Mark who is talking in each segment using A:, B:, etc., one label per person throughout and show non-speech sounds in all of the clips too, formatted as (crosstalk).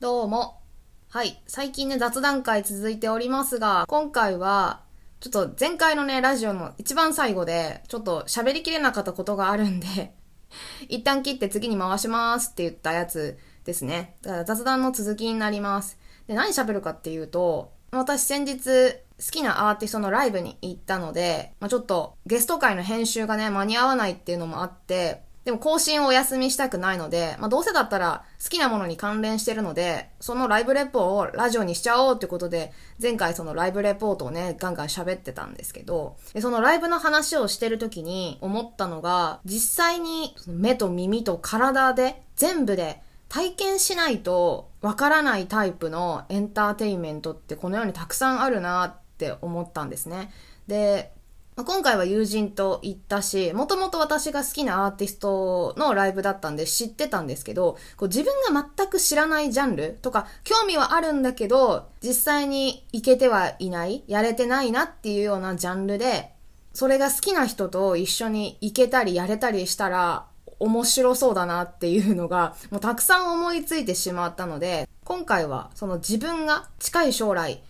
A: どうも。はい。最近ね、雑談会続いておりますが、今回は、ちょっと前回のね、ラジオの一番最後で、ちょっと喋りきれなかったことがあるんで、(laughs) 一旦切って次に回しますって言ったやつですね。だから雑談の続きになります。で、何喋るかっていうと、私先日、好きなアーティストのライブに行ったので、まあ、ちょっとゲスト会の編集がね、間に合わないっていうのもあって、でも更新をお休みしたくないので、まあ、どうせだったら好きなものに関連してるので、そのライブレポをラジオにしちゃおうってことで、前回そのライブレポートをね、ガンガン喋ってたんですけど、でそのライブの話をしてる時に思ったのが、実際に目と耳と体で全部で体験しないとわからないタイプのエンターテインメントってこの世にたくさんあるなって思ったんですね。で、まあ今回は友人と行ったし、もともと私が好きなアーティストのライブだったんで知ってたんですけど、こう自分が全く知らないジャンルとか、興味はあるんだけど、実際に行けてはいない、やれてないなっていうようなジャンルで、それが好きな人と一緒に行けたりやれたりしたら、面白そうだなっていうのが、もうたくさん思いついてしまったので、今回はその自分が近い将来、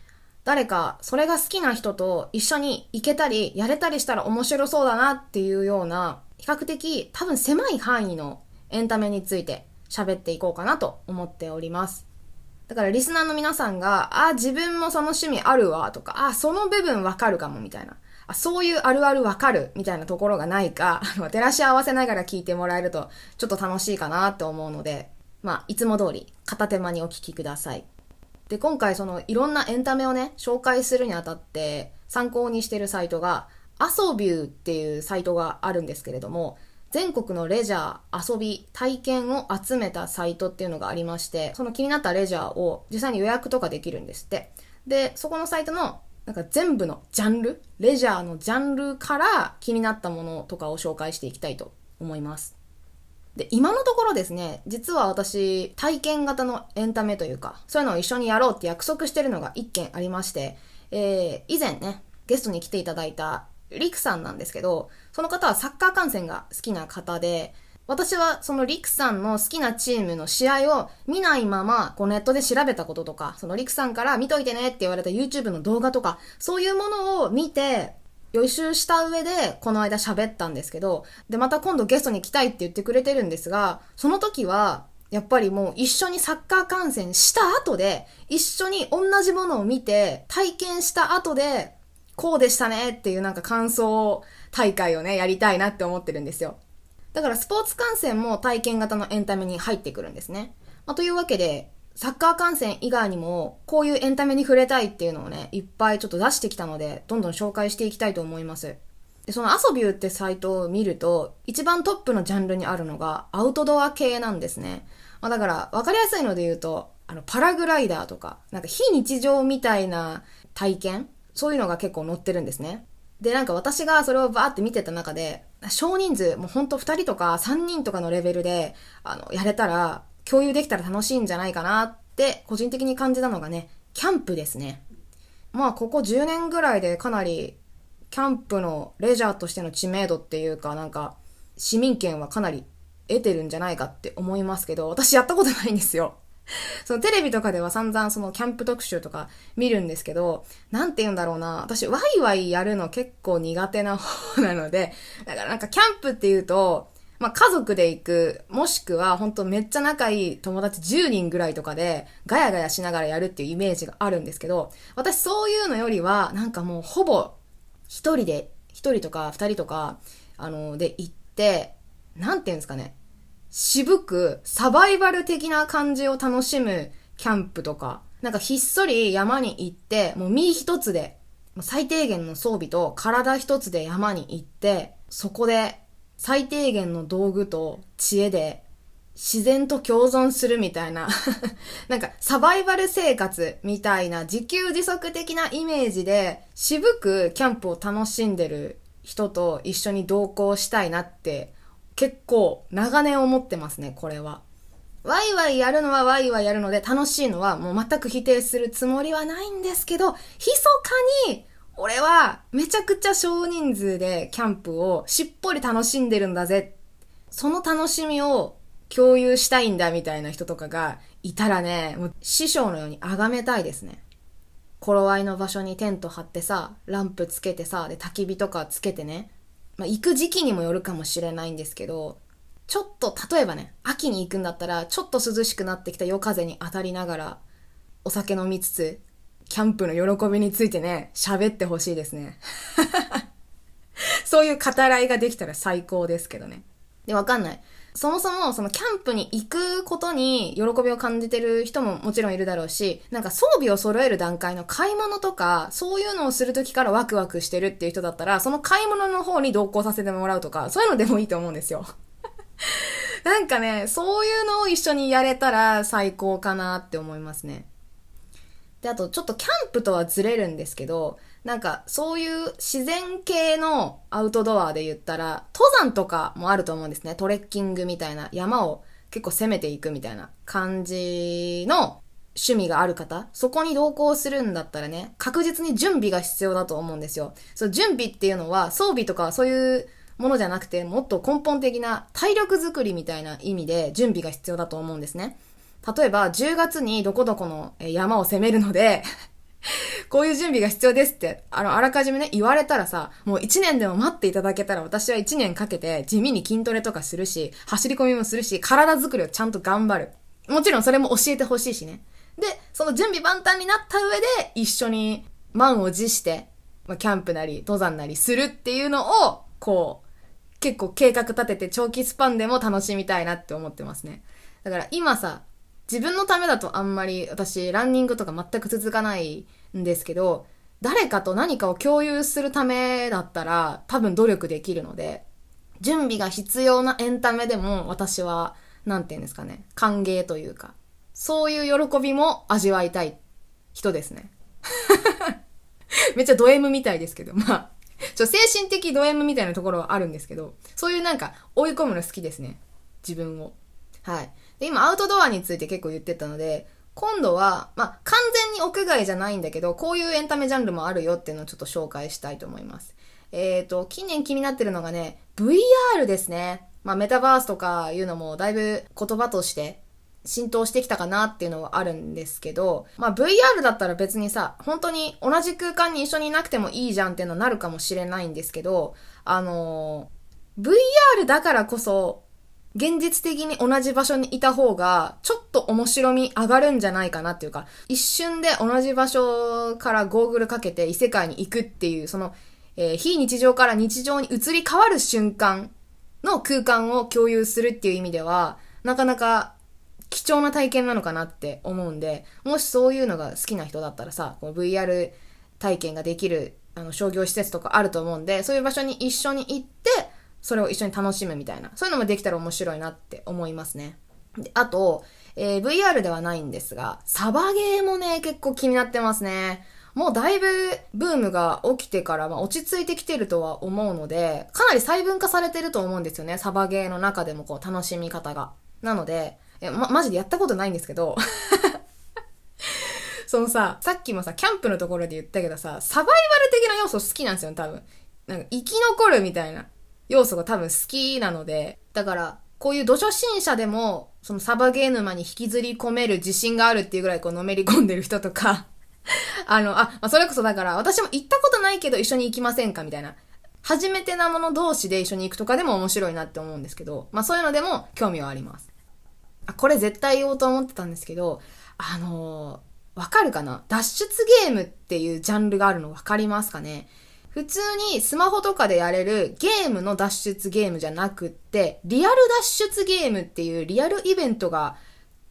A: 誰かそれが好きな人と一緒に行けたりやれたりしたら面白そうだなっていうような比較的多分狭い範囲のエンタメについて喋っていこうかなと思っております。だからリスナーの皆さんが、あ、自分もその趣味あるわとか、あ、その部分わかるかもみたいな。あ、そういうあるあるわかるみたいなところがないか、(laughs) あの照らし合わせながら聞いてもらえるとちょっと楽しいかなって思うので、まあ、いつも通り片手間にお聞きください。で、今回そのいろんなエンタメをね、紹介するにあたって参考にしてるサイトが、アソビューっていうサイトがあるんですけれども、全国のレジャー、遊び、体験を集めたサイトっていうのがありまして、その気になったレジャーを実際に予約とかできるんですって。で、そこのサイトのなんか全部のジャンル、レジャーのジャンルから気になったものとかを紹介していきたいと思います。で、今のところですね、実は私、体験型のエンタメというか、そういうのを一緒にやろうって約束してるのが一件ありまして、えー、以前ね、ゲストに来ていただいたリクさんなんですけど、その方はサッカー観戦が好きな方で、私はそのリクさんの好きなチームの試合を見ないまま、こうネットで調べたこととか、そのリクさんから見といてねって言われた YouTube の動画とか、そういうものを見て、予習した上で、この間喋ったんですけど、で、また今度ゲストに来たいって言ってくれてるんですが、その時は、やっぱりもう一緒にサッカー観戦した後で、一緒に同じものを見て、体験した後で、こうでしたねっていうなんか感想大会をね、やりたいなって思ってるんですよ。だからスポーツ観戦も体験型のエンタメに入ってくるんですね。まあ、というわけで、サッカー観戦以外にも、こういうエンタメに触れたいっていうのをね、いっぱいちょっと出してきたので、どんどん紹介していきたいと思います。で、そのアソビューってサイトを見ると、一番トップのジャンルにあるのが、アウトドア系なんですね。まあ、だから、わかりやすいので言うと、あの、パラグライダーとか、なんか非日常みたいな体験そういうのが結構載ってるんですね。で、なんか私がそれをバーって見てた中で、少人数、もうほんと2人とか3人とかのレベルで、あの、やれたら、共有できたら楽しいんじゃないかなって、個人的に感じたのがね、キャンプですね。まあ、ここ10年ぐらいでかなり、キャンプのレジャーとしての知名度っていうか、なんか、市民権はかなり得てるんじゃないかって思いますけど、私やったことないんですよ。(laughs) そのテレビとかでは散々そのキャンプ特集とか見るんですけど、なんて言うんだろうな。私、ワイワイやるの結構苦手な方なので、だからなんかキャンプっていうと、まあ、家族で行く、もしくは本当めっちゃ仲いい友達10人ぐらいとかでガヤガヤしながらやるっていうイメージがあるんですけど、私そういうのよりは、なんかもうほぼ一人で、一人とか二人とか、あの、で行って、なんて言うんですかね。渋くサバイバル的な感じを楽しむキャンプとか、なんかひっそり山に行って、もう身一つで、最低限の装備と体一つで山に行って、そこで最低限の道具と知恵で自然と共存するみたいな、(laughs) なんかサバイバル生活みたいな自給自足的なイメージで渋くキャンプを楽しんでる人と一緒に同行したいなって結構長年思ってますね、これは。ワイワイやるのはワイワイやるので楽しいのはもう全く否定するつもりはないんですけど、密かに俺はめちゃくちゃ少人数でキャンプをしっぽり楽しんでるんだぜ。その楽しみを共有したいんだみたいな人とかがいたらね、もう師匠のように崇めたいですね。頃合いの場所にテント張ってさ、ランプつけてさ、で焚き火とかつけてね。まあ、行く時期にもよるかもしれないんですけど、ちょっと、例えばね、秋に行くんだったら、ちょっと涼しくなってきた夜風に当たりながら、お酒飲みつつ、キャンプの喜びについてね、喋ってほしいですね。(laughs) そういう語らいができたら最高ですけどね。で、わかんない。そもそもそのキャンプに行くことに喜びを感じてる人ももちろんいるだろうし、なんか装備を揃える段階の買い物とか、そういうのをするときからワクワクしてるっていう人だったら、その買い物の方に同行させてもらうとか、そういうのでもいいと思うんですよ。(laughs) なんかね、そういうのを一緒にやれたら最高かなって思いますね。で、あとちょっとキャンプとはずれるんですけど、なんかそういう自然系のアウトドアで言ったら、登山とかもあると思うんですね。トレッキングみたいな山を結構攻めていくみたいな感じの趣味がある方、そこに同行するんだったらね、確実に準備が必要だと思うんですよ。そう準備っていうのは装備とかそういうものじゃなくて、もっと根本的な体力づくりみたいな意味で準備が必要だと思うんですね。例えば、10月にどこどこの山を攻めるので (laughs) こういう準備が必要ですって、あの、あらかじめね、言われたらさ、もう1年でも待っていただけたら私は1年かけて地味に筋トレとかするし、走り込みもするし、体づくりをちゃんと頑張る。もちろんそれも教えてほしいしね。で、その準備万端になった上で、一緒に満を持して、まあ、キャンプなり、登山なりするっていうのを、こう、結構計画立てて長期スパンでも楽しみたいなって思ってますね。だから今さ、自分のためだとあんまり私ランニングとか全く続かないんですけど、誰かと何かを共有するためだったら多分努力できるので、準備が必要なエンタメでも私は、なんて言うんですかね、歓迎というか、そういう喜びも味わいたい人ですね。(laughs) めっちゃド M みたいですけど、まあ、ちょ、精神的ド M みたいなところはあるんですけど、そういうなんか追い込むの好きですね。自分を。はい。で、今アウトドアについて結構言ってたので、今度は、まあ、完全に屋外じゃないんだけど、こういうエンタメジャンルもあるよっていうのをちょっと紹介したいと思います。えっ、ー、と、近年気になってるのがね、VR ですね。まあ、メタバースとかいうのもだいぶ言葉として浸透してきたかなっていうのはあるんですけど、まあ VR だったら別にさ、本当に同じ空間に一緒にいなくてもいいじゃんっていうのはなるかもしれないんですけど、あのー、VR だからこそ、現実的に同じ場所にいた方が、ちょっと面白み上がるんじゃないかなっていうか、一瞬で同じ場所からゴーグルかけて異世界に行くっていう、その、えー、非日常から日常に移り変わる瞬間の空間を共有するっていう意味では、なかなか貴重な体験なのかなって思うんで、もしそういうのが好きな人だったらさ、VR 体験ができるあの商業施設とかあると思うんで、そういう場所に一緒に行って、それを一緒に楽しむみたいな、そういうのもできたら面白いなって思いますね。であと、えー、VR ではないんですが、サバゲーもね、結構気になってますね。もうだいぶブームが起きてから、まあ、落ち着いてきてるとは思うので、かなり細分化されてると思うんですよね。サバゲーの中でもこう楽しみ方が。なので、や、ま、マジでやったことないんですけど (laughs) そのさ、さっきもさ、キャンプのところで言ったけどさ、サバイバル的な要素好きなんですよ、多分。なんか、生き残るみたいな要素が多分好きなので、だから、こういう土初心者でも、そのサバゲー沼に引きずり込める自信があるっていうぐらいこうのめり込んでる人とか (laughs) あの、あ、まあ、それこそだから私も行ったことないけど一緒に行きませんかみたいな。初めてなもの同士で一緒に行くとかでも面白いなって思うんですけど、まあそういうのでも興味はあります。あ、これ絶対言おうと思ってたんですけど、あのー、わかるかな？脱出ゲームっていうジャンルがあるのわかりますかね？普通にスマホとかでやれるゲームの脱出ゲームじゃなくって、リアル脱出ゲームっていうリアルイベントが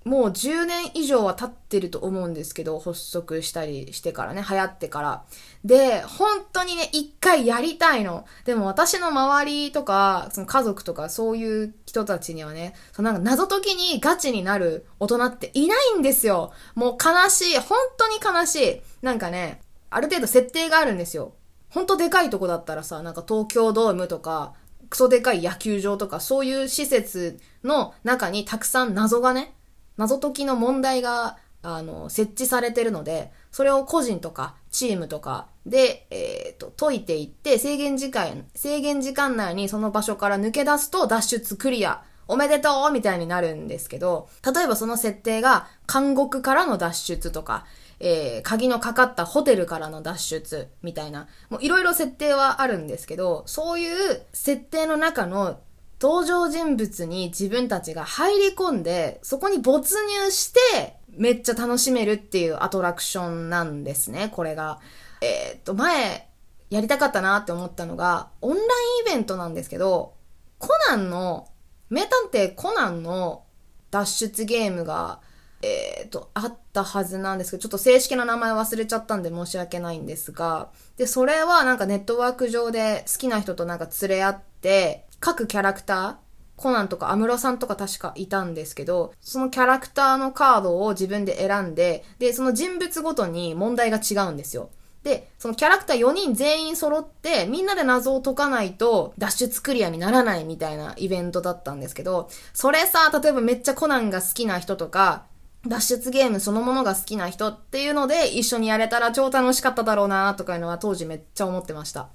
A: もう10年以上は経ってると思うんですけど、発足したりしてからね、流行ってから。で、本当にね、一回やりたいの。でも私の周りとか、その家族とかそういう人たちにはね、そのなんか謎解きにガチになる大人っていないんですよ。もう悲しい。本当に悲しい。なんかね、ある程度設定があるんですよ。ほんとでかいとこだったらさ、なんか東京ドームとか、クソでかい野球場とか、そういう施設の中にたくさん謎がね、謎解きの問題が、あの、設置されてるので、それを個人とかチームとかで、えっ、ー、と、解いていって、制限時間、制限時間内にその場所から抜け出すと脱出クリアおめでとうみたいになるんですけど、例えばその設定が監獄からの脱出とか、えー、鍵のかかったホテルからの脱出みたいな、もういろいろ設定はあるんですけど、そういう設定の中の登場人物に自分たちが入り込んで、そこに没入して、めっちゃ楽しめるっていうアトラクションなんですね、これが。えー、っと、前、やりたかったなって思ったのが、オンラインイベントなんですけど、コナンの、名探偵コナンの脱出ゲームが、えー、と、あったはずなんですけど、ちょっと正式な名前忘れちゃったんで申し訳ないんですが、で、それはなんかネットワーク上で好きな人となんか連れ合って、各キャラクター、コナンとか安室さんとか確かいたんですけど、そのキャラクターのカードを自分で選んで、で、その人物ごとに問題が違うんですよ。で、そのキャラクター4人全員揃って、みんなで謎を解かないと脱出クリアにならないみたいなイベントだったんですけど、それさ、例えばめっちゃコナンが好きな人とか、脱出ゲームそのものが好きな人っていうので一緒にやれたら超楽しかっただろうなとかいうのは当時めっちゃ思ってました。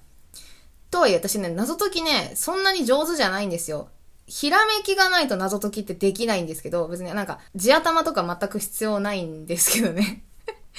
A: とはいえ私ね、謎解きね、そんなに上手じゃないんですよ。ひらめきがないと謎解きってできないんですけど、別になんか地頭とか全く必要ないんですけどね。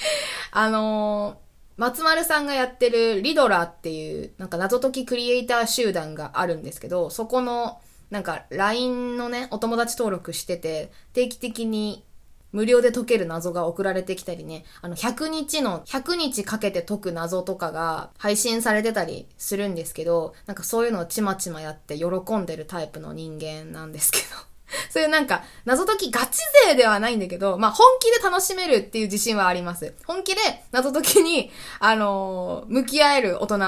A: (laughs) あのー、松丸さんがやってるリドラーっていうなんか謎解きクリエイター集団があるんですけど、そこのなんか LINE のね、お友達登録してて、定期的に無料で解ける謎が送られてきたりね、あの、100日の、100日かけて解く謎とかが配信されてたりするんですけど、なんかそういうのをちまちまやって喜んでるタイプの人間なんですけど。(laughs) そういうなんか、謎解きガチ勢ではないんだけど、まあ、本気で楽しめるっていう自信はあります。本気で謎解きに、あのー、向き合える大人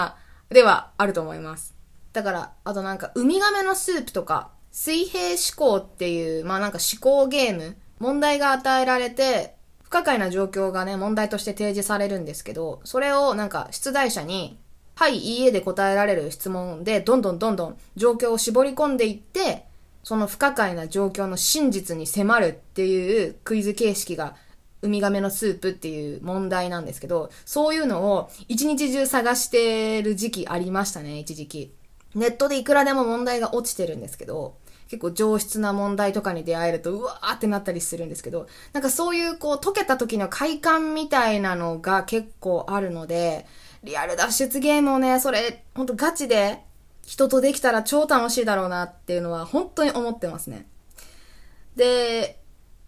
A: ではあると思います。だから、あとなんか、ウミガメのスープとか、水平思考っていう、まあなんか思考ゲーム問題が与えられて、不可解な状況がね、問題として提示されるんですけど、それをなんか出題者に、はい、いいえで答えられる質問で、どんどんどんどん状況を絞り込んでいって、その不可解な状況の真実に迫るっていうクイズ形式が、ウミガメのスープっていう問題なんですけど、そういうのを一日中探してる時期ありましたね、一時期。ネットでいくらでも問題が落ちてるんですけど、結構上質な問題とかに出会えると、うわーってなったりするんですけど、なんかそういうこう解けた時の快感みたいなのが結構あるので、リアル脱出ゲームをね、それ、ほんとガチで人とできたら超楽しいだろうなっていうのは本当に思ってますね。で、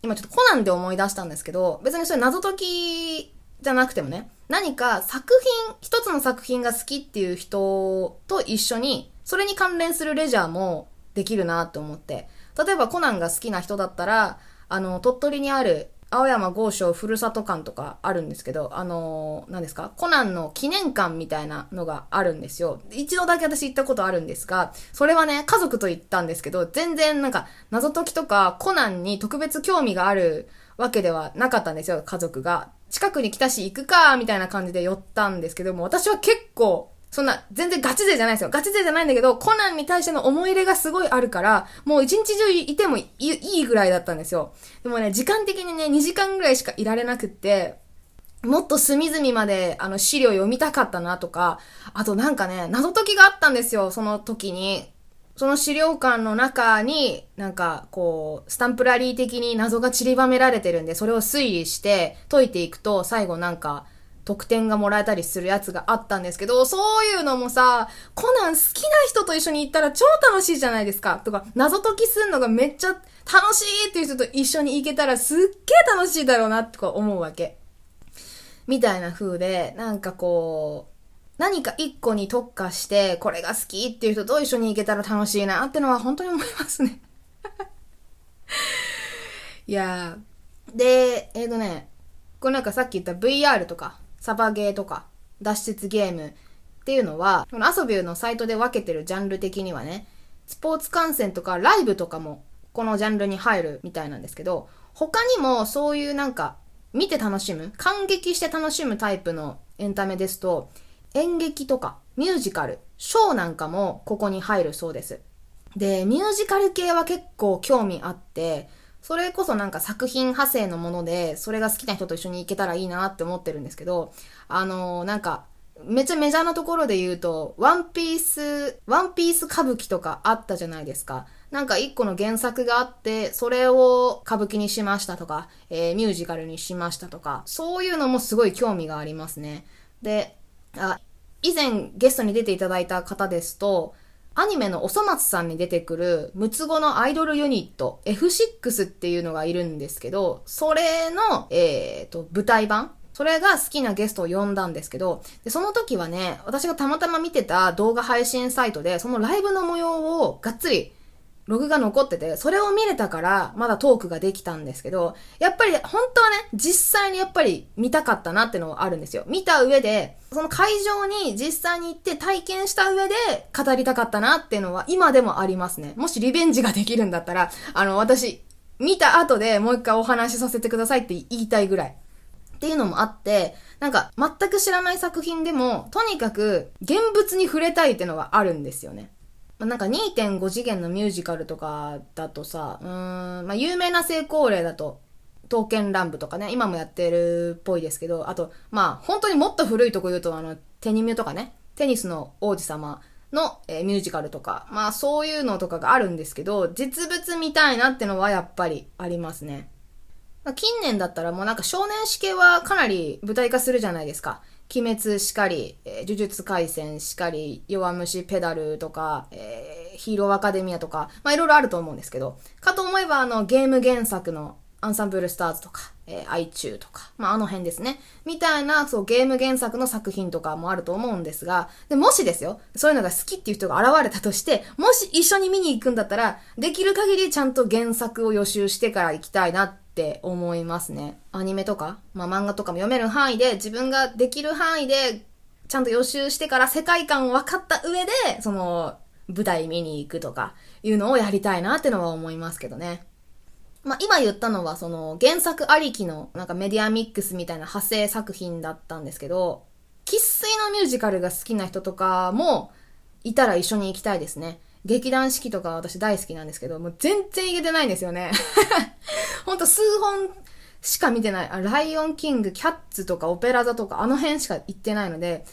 A: 今ちょっとコナンで思い出したんですけど、別にそれ謎解きじゃなくてもね、何か作品、一つの作品が好きっていう人と一緒に、それに関連するレジャーもできるなって思って。例えばコナンが好きな人だったら、あの、鳥取にある青山豪昌ふるさと館とかあるんですけど、あのー、何ですか？コナンの記念館みたいなのがあるんですよ。一度だけ私行ったことあるんですが、それはね、家族と行ったんですけど、全然なんか謎解きとかコナンに特別興味があるわけではなかったんですよ、家族が。近くに来たし行くか、みたいな感じで寄ったんですけども、私は結構そんな、全然ガチ勢じゃないですよ。ガチ勢じゃないんだけど、コナンに対しての思い入れがすごいあるから、もう一日中いてもいいぐらいだったんですよ。でもね、時間的にね、2時間ぐらいしかいられなくって、もっと隅々まで、あの、資料読みたかったなとか、あとなんかね、謎解きがあったんですよ、その時に。その資料館の中に、なんか、こう、スタンプラリー的に謎が散りばめられてるんで、それを推理して解いていくと、最後なんか、得点がもらえたりするやつがあったんですけど、そういうのもさ、コナン好きな人と一緒に行ったら超楽しいじゃないですか。とか、謎解きすんのがめっちゃ楽しいっていう人と一緒に行けたらすっげえ楽しいだろうなとか思うわけ。みたいな風で、なんかこう、何か一個に特化して、これが好きっていう人と一緒に行けたら楽しいなってのは本当に思いますね (laughs) いやー。で、えっ、ー、とね、これなんかさっき言った VR とか、サバゲーとか、脱出ゲームっていうのは、このアソビューのサイトで分けてるジャンル的にはね、スポーツ観戦とかライブとかもこのジャンルに入るみたいなんですけど、他にもそういうなんか見て楽しむ、感激して楽しむタイプのエンタメですと、演劇とかミュージカル、ショーなんかもここに入るそうです。で、ミュージカル系は結構興味あって、それこそなんか作品派生のもので、それが好きな人と一緒に行けたらいいなって思ってるんですけど、あのー、なんか、めっちゃメジャーなところで言うと、ワンピース、ワンピース歌舞伎とかあったじゃないですか。なんか一個の原作があって、それを歌舞伎にしましたとか、えー、ミュージカルにしましたとか、そういうのもすごい興味がありますね。で、あ、以前ゲストに出ていただいた方ですと、アニメのおそ松さんに出てくる六つ子のアイドルユニット F6 っていうのがいるんですけど、それの、えーと、舞台版。それが好きなゲストを呼んだんですけど、で、その時はね、私がたまたま見てた動画配信サイトで、そのライブの模様をがっつりログが残ってて、それを見れたから、まだトークができたんですけど、やっぱり、本当はね、実際にやっぱり見たかったなってのはあるんですよ。見た上で、その会場に実際に行って体験した上で語りたかったなっていうのは今でもありますね。もしリベンジができるんだったら、あの、私、見た後でもう一回お話しさせてくださいって言いたいぐらい。っていうのもあって、なんか全く知らない作品でも、とにかく現物に触れたいってのがあるんですよね。まあ、なんか2.5次元のミュージカルとかだとさ、うん、まあ、有名な成功例だと、刀剣乱舞とかね、今もやってるっぽいですけど、あと、まあ、本当にもっと古いとこ言うと、あの、テニミュとかね、テニスの王子様の、えー、ミュージカルとか、まあそういうのとかがあるんですけど、実物見たいなってのはやっぱりありますね。近年だったらもうなんか少年誌系はかなり舞台化するじゃないですか。鬼滅しかり、えー、呪術廻戦しかり、弱虫ペダルとか、えー、ヒーローアカデミアとか、まあいろいろあると思うんですけど、かと思えばあのゲーム原作のアンサンブルスターズとか、えー、アイチューとか、まああの辺ですね。みたいな、そうゲーム原作の作品とかもあると思うんですが、でもしですよ、そういうのが好きっていう人が現れたとして、もし一緒に見に行くんだったら、できる限りちゃんと原作を予習してから行きたいなってって思いますね。アニメとか、まあ漫画とかも読める範囲で、自分ができる範囲で、ちゃんと予習してから世界観を分かった上で、その、舞台見に行くとか、いうのをやりたいなってのは思いますけどね。まあ、今言ったのはその原作ありきのなんかメディアミックスみたいな派生作品だったんですけど、喫水のミュージカルが好きな人とかもいたら一緒に行きたいですね。劇団四季とか私大好きなんですけど、もう全然行けてないんですよね。ほんと数本しか見てない。あ、ライオンキング、キャッツとかオペラ座とかあの辺しか行ってないので、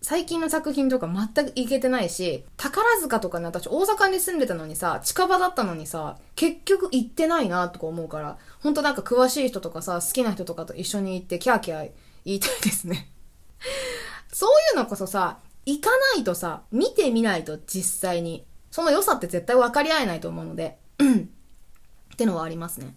A: 最近の作品とか全く行けてないし、宝塚とかね、私大阪に住んでたのにさ、近場だったのにさ、結局行ってないなとか思うから、ほんとなんか詳しい人とかさ、好きな人とかと一緒に行ってキャーキャー言いたいですね。(laughs) そういうのこそさ、行かないとさ、見てみないと実際に。その良さって絶対分かり合えないと思うので、ってのはありますね。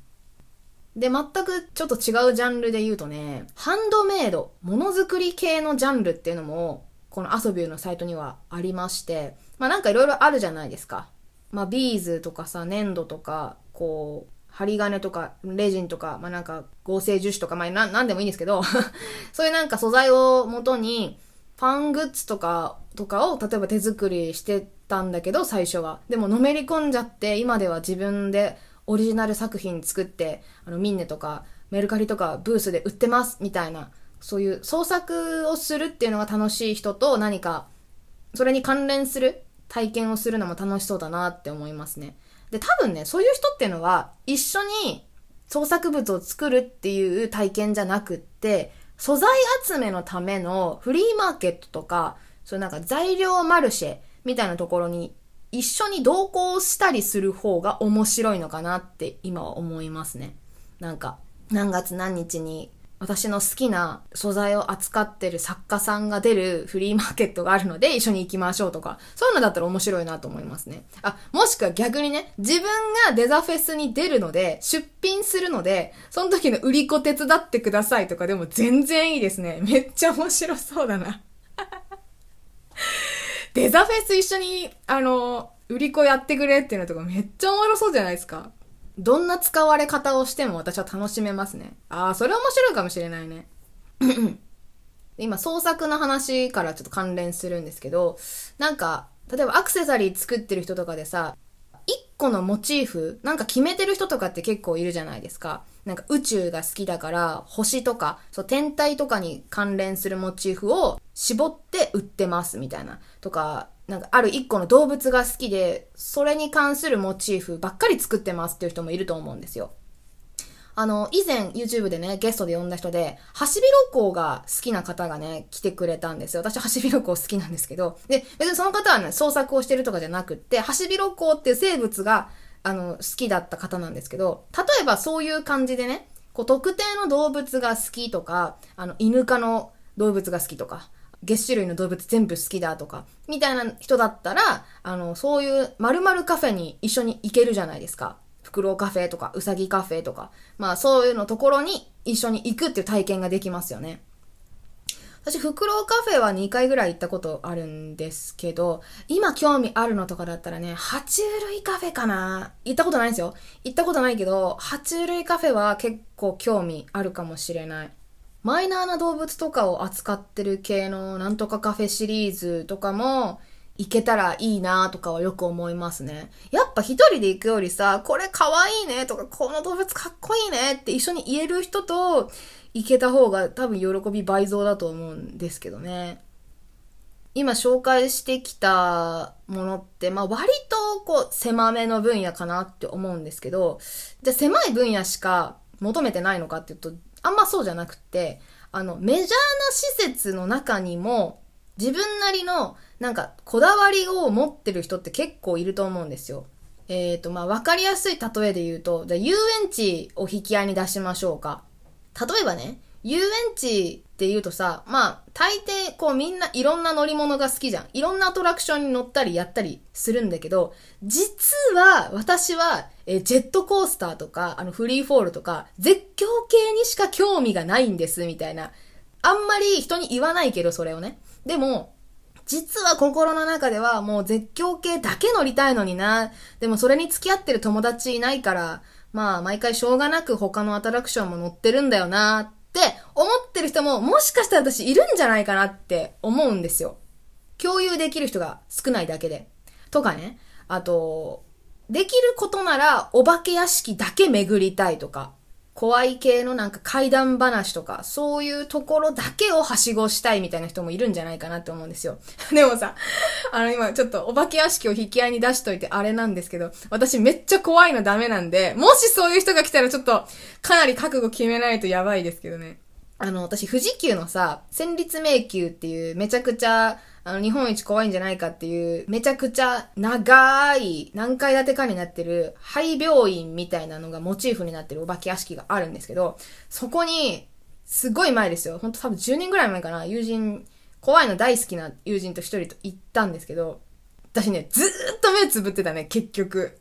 A: で、全くちょっと違うジャンルで言うとね、ハンドメイド、ものづくり系のジャンルっていうのも、このアソビューのサイトにはありまして、まあなんかいろいろあるじゃないですか。まあビーズとかさ、粘土とか、こう、針金とか、レジンとか、まあなんか合成樹脂とか、まあななんでもいいんですけど (laughs) そういうなんか素材を元に、ファングッズとか、とかを例えば手作りしてたんだけど、最初は。でものめり込んじゃって、今では自分でオリジナル作品作って、あのミンネとかメルカリとかブースで売ってます、みたいなそういう創作をするっていうのが楽しい人と何か、それに関連する体験をするのも楽しそうだなって思いますね。で、多分ね、そういう人っていうのは、一緒に創作物を作るっていう体験じゃなくって、素材集めのためのフリーマーケットとか、そういうなんか材料マルシェみたいなところに一緒に同行したりする方が面白いのかなって今は思いますね。なんか、何月何日に私の好きな素材を扱ってる作家さんが出るフリーマーケットがあるので一緒に行きましょうとか、そういうのだったら面白いなと思いますね。あ、もしくは逆にね、自分がデザフェスに出るので、出品するので、その時の売り子手伝ってくださいとかでも全然いいですね。めっちゃ面白そうだな。デザフェス一緒に、あの、売り子やってくれっていうのとかめっちゃおもろそうじゃないですか。どんな使われ方をしても私は楽しめますね。ああ、それ面白いかもしれないね。(clears throat) 今、創作の話からちょっと関連するんですけど、なんか、例えばアクセサリー作ってる人とかでさ、一個のモチーフ、なんか決めてる人とかって結構いるじゃないですか。なんか宇宙が好きだから、星とか、そう、天体とかに関連するモチーフを絞って売ってますみたいな。とか、なんかある一個の動物が好きで、それに関するモチーフばっかり作ってますっていう人もいると思うんですよ。あの、以前 YouTube でね、ゲストで呼んだ人で、ハシビロコウが好きな方がね、来てくれたんですよ。私ハシビロコウ好きなんですけど、で、別にその方はね、創作をしてるとかじゃなくって、ハシビロコウっていう生物があの、好きだった方なんですけど、例えばそういう感じでね、こう特定の動物が好きとか、あの、犬科の動物が好きとか、月種類の動物全部好きだとか、みたいな人だったら、あの、そういう〇〇カフェに一緒に行けるじゃないですか。フクロウカフェとか、ウサギカフェとか、まあそういうのところに一緒に行くっていう体験ができますよね。私、フクロウカフェは2回ぐらい行ったことあるんですけど、今興味あるのとかだったらね、爬虫類カフェかな行ったことないんですよ。行ったことないけど、爬虫類カフェは結構興味あるかもしれない。マイナーな動物とかを扱ってる系のなんとかカフェシリーズとかも、行けたらいいなとかはよく思いますね。やっぱ一人で行くよりさ、これ可愛いねとか、この動物かっこいいねって一緒に言える人と行けた方が多分喜び倍増だと思うんですけどね。今紹介してきたものって、まあ割とこう狭めの分野かなって思うんですけど、じゃあ狭い分野しか求めてないのかっていうと、あんまそうじゃなくって、あのメジャーな施設の中にも自分なりのなんかこだわりを持ってる人って結構いると思うんですよ。えっ、ー、と、まあ、わかりやすい例えで言うと、じゃ遊園地を引き合いに出しましょうか。例えばね、遊園地って言うとさ、まあ、大抵、こうみんないろんな乗り物が好きじゃん。いろんなアトラクションに乗ったりやったりするんだけど、実は私は、えジェットコースターとか、あのフリーフォールとか、絶叫系にしか興味がないんです、みたいな。あんまり人に言わないけど、それをね。でも、実は心の中ではもう絶叫系だけ乗りたいのにな。でもそれに付き合ってる友達いないから、まあ毎回しょうがなく他のアトラクションも乗ってるんだよなって思ってる人ももしかしたら私いるんじゃないかなって思うんですよ。共有できる人が少ないだけで。とかね。あと、できることならお化け屋敷だけ巡りたいとか。怖い系のなんか怪談話とか、そういうところだけをはしごしたいみたいな人もいるんじゃないかなって思うんですよ。(laughs) でもさ、あの今ちょっとお化け屋敷を引き合いに出しといてあれなんですけど、私めっちゃ怖いのダメなんで、もしそういう人が来たらちょっとかなり覚悟決めないとやばいですけどね。あの、私富士急のさ、戦慄迷宮っていうめちゃくちゃあの、日本一怖いんじゃないかっていう、めちゃくちゃ長い、何階建てかになってる、廃病院みたいなのがモチーフになってるお化け屋敷があるんですけど、そこに、すごい前ですよ。ほんと多分10年ぐらい前かな。友人、怖いの大好きな友人と一人と行ったんですけど、私ね、ずーっと目つぶってたね、結局。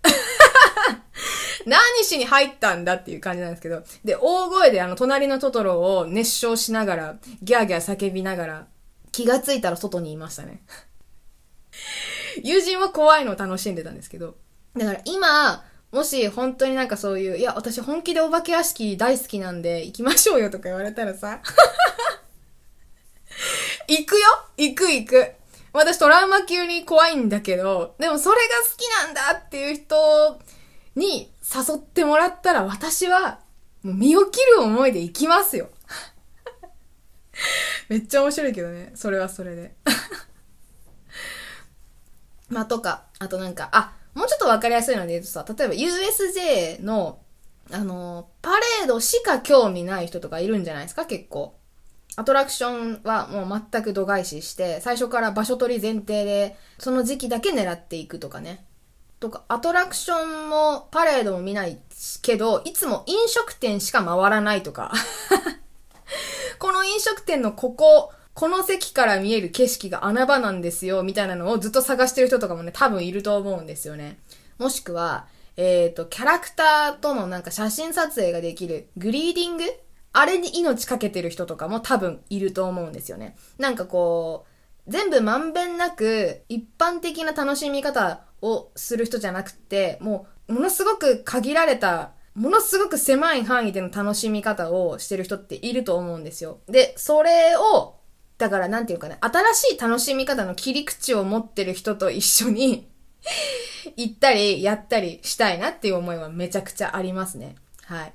A: 何しに入ったんだっていう感じなんですけど。で、大声であの、隣のトトロを熱唱しながら、ギャーギャー叫びながら、気がついたら外にいましたね。(laughs) 友人は怖いのを楽しんでたんですけど。だから今、もし本当になんかそういう、いや、私本気でお化け屋敷大好きなんで行きましょうよとか言われたらさ、(laughs) 行くよ？行く行く。私トラウマ級に怖いんだけど、でもそれが好きなんだっていう人に誘ってもらったら私はもう身を切る思いで行きますよ。(laughs) めっちゃ面白いけどね。それはそれで。(laughs) まあ、とか、あとなんか、あ、もうちょっとわかりやすいので言うとさ、例えば USJ の、あの、パレードしか興味ない人とかいるんじゃないですか、結構。アトラクションはもう全く度外視して、最初から場所取り前提で、その時期だけ狙っていくとかね。とか、アトラクションもパレードも見ないけど、いつも飲食店しか回らないとか。(laughs) この飲食店のここ、この席から見える景色が穴場なんですよ、みたいなのをずっと探してる人とかもね、多分いると思うんですよね。もしくは、えっ、ー、と、キャラクターとのなんか写真撮影ができるグリーディング？あれに命かけてる人とかも多分いると思うんですよね。なんかこう、全部まんべんなく一般的な楽しみ方をする人じゃなくて、もう、ものすごく限られたものすごく狭い範囲での楽しみ方をしてる人っていると思うんですよ。で、それを、だからなんていうかね、新しい楽しみ方の切り口を持ってる人と一緒に (laughs) 行ったり、やったりしたいなっていう思いはめちゃくちゃありますね。はい。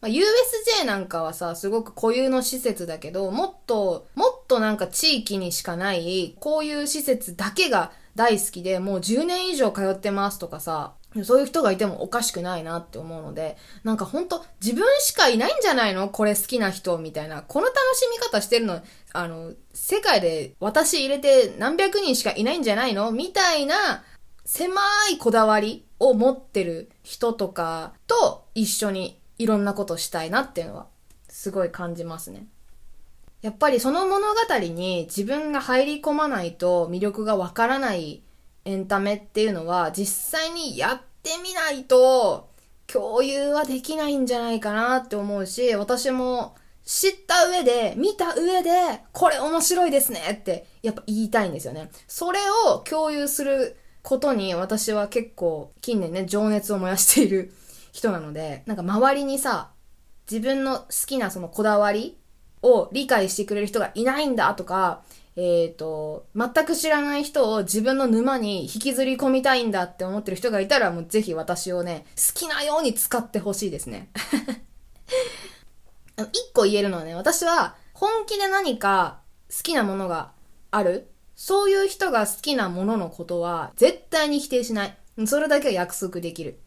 A: まあ、USJ なんかはさ、すごく固有の施設だけど、もっと、もっとなんか地域にしかない、こういう施設だけが大好きで、もう10年以上通ってますとかさ、そういう人がいてもおかしくないなって思うので、なんかほんと自分しかいないんじゃないの？これ好きな人みたいな。この楽しみ方してるの、あの、世界で私入れて何百人しかいないんじゃないの？みたいな狭いこだわりを持ってる人とかと一緒にいろんなことしたいなっていうのはすごい感じますね。やっぱりその物語に自分が入り込まないと魅力がわからないエンタメっていうのは実際にやってみないと共有はできないんじゃないかなって思うし、私も知った上で、見た上で、これ面白いですねってやっぱ言いたいんですよね。それを共有することに私は結構近年ね、情熱を燃やしている人なので、なんか周りにさ、自分の好きなそのこだわりを理解してくれる人がいないんだとか、えっ、ー、と、全く知らない人を自分の沼に引きずり込みたいんだって思ってる人がいたら、もうぜひ私をね、好きなように使ってほしいですね。(laughs) 一個言えるのはね、私は本気で何か好きなものがある。そういう人が好きなもののことは絶対に否定しない。それだけは約束できる。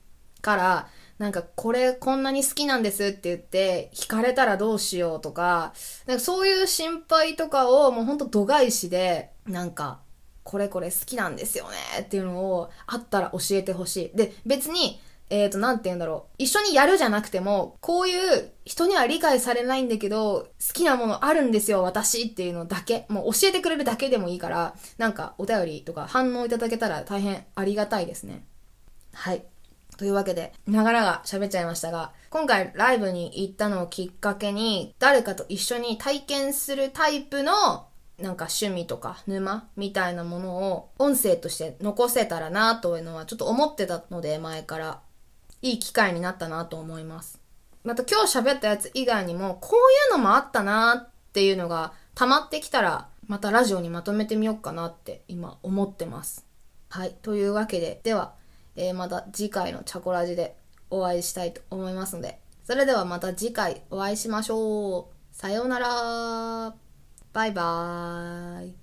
A: から、なんかこれこんなに好きなんですって言って惹かれたらどうしようとか、なんかそういう心配とかをもうほんと度外視で、なんかこれこれ好きなんですよねっていうのをあったら教えてほしい。で、別に、えっ、ー、と、なんて言うんだろう。一緒にやるじゃなくても、こういう人には理解されないんだけど、好きなものあるんですよ、私っていうのだけ。もう教えてくれるだけでもいいから、なんかお便りとか反応いただけたら大変ありがたいですね。はい。というわけで、ながらが喋っちゃいましたが、今回ライブに行ったのをきっかけに、誰かと一緒に体験するタイプのなんか趣味とか沼みたいなものを音声として残せたらなというのはちょっと思ってたので前からいい機会になったなと思います。また今日喋ったやつ以外にもこういうのもあったなっていうのが溜まってきたらまたラジオにまとめてみようかなって今思ってます。はい。というわけで、ではえー、また次回のチャコラジでお会いしたいと思いますので、それではまた次回お会いしましょう。さようなら。バイバーイ。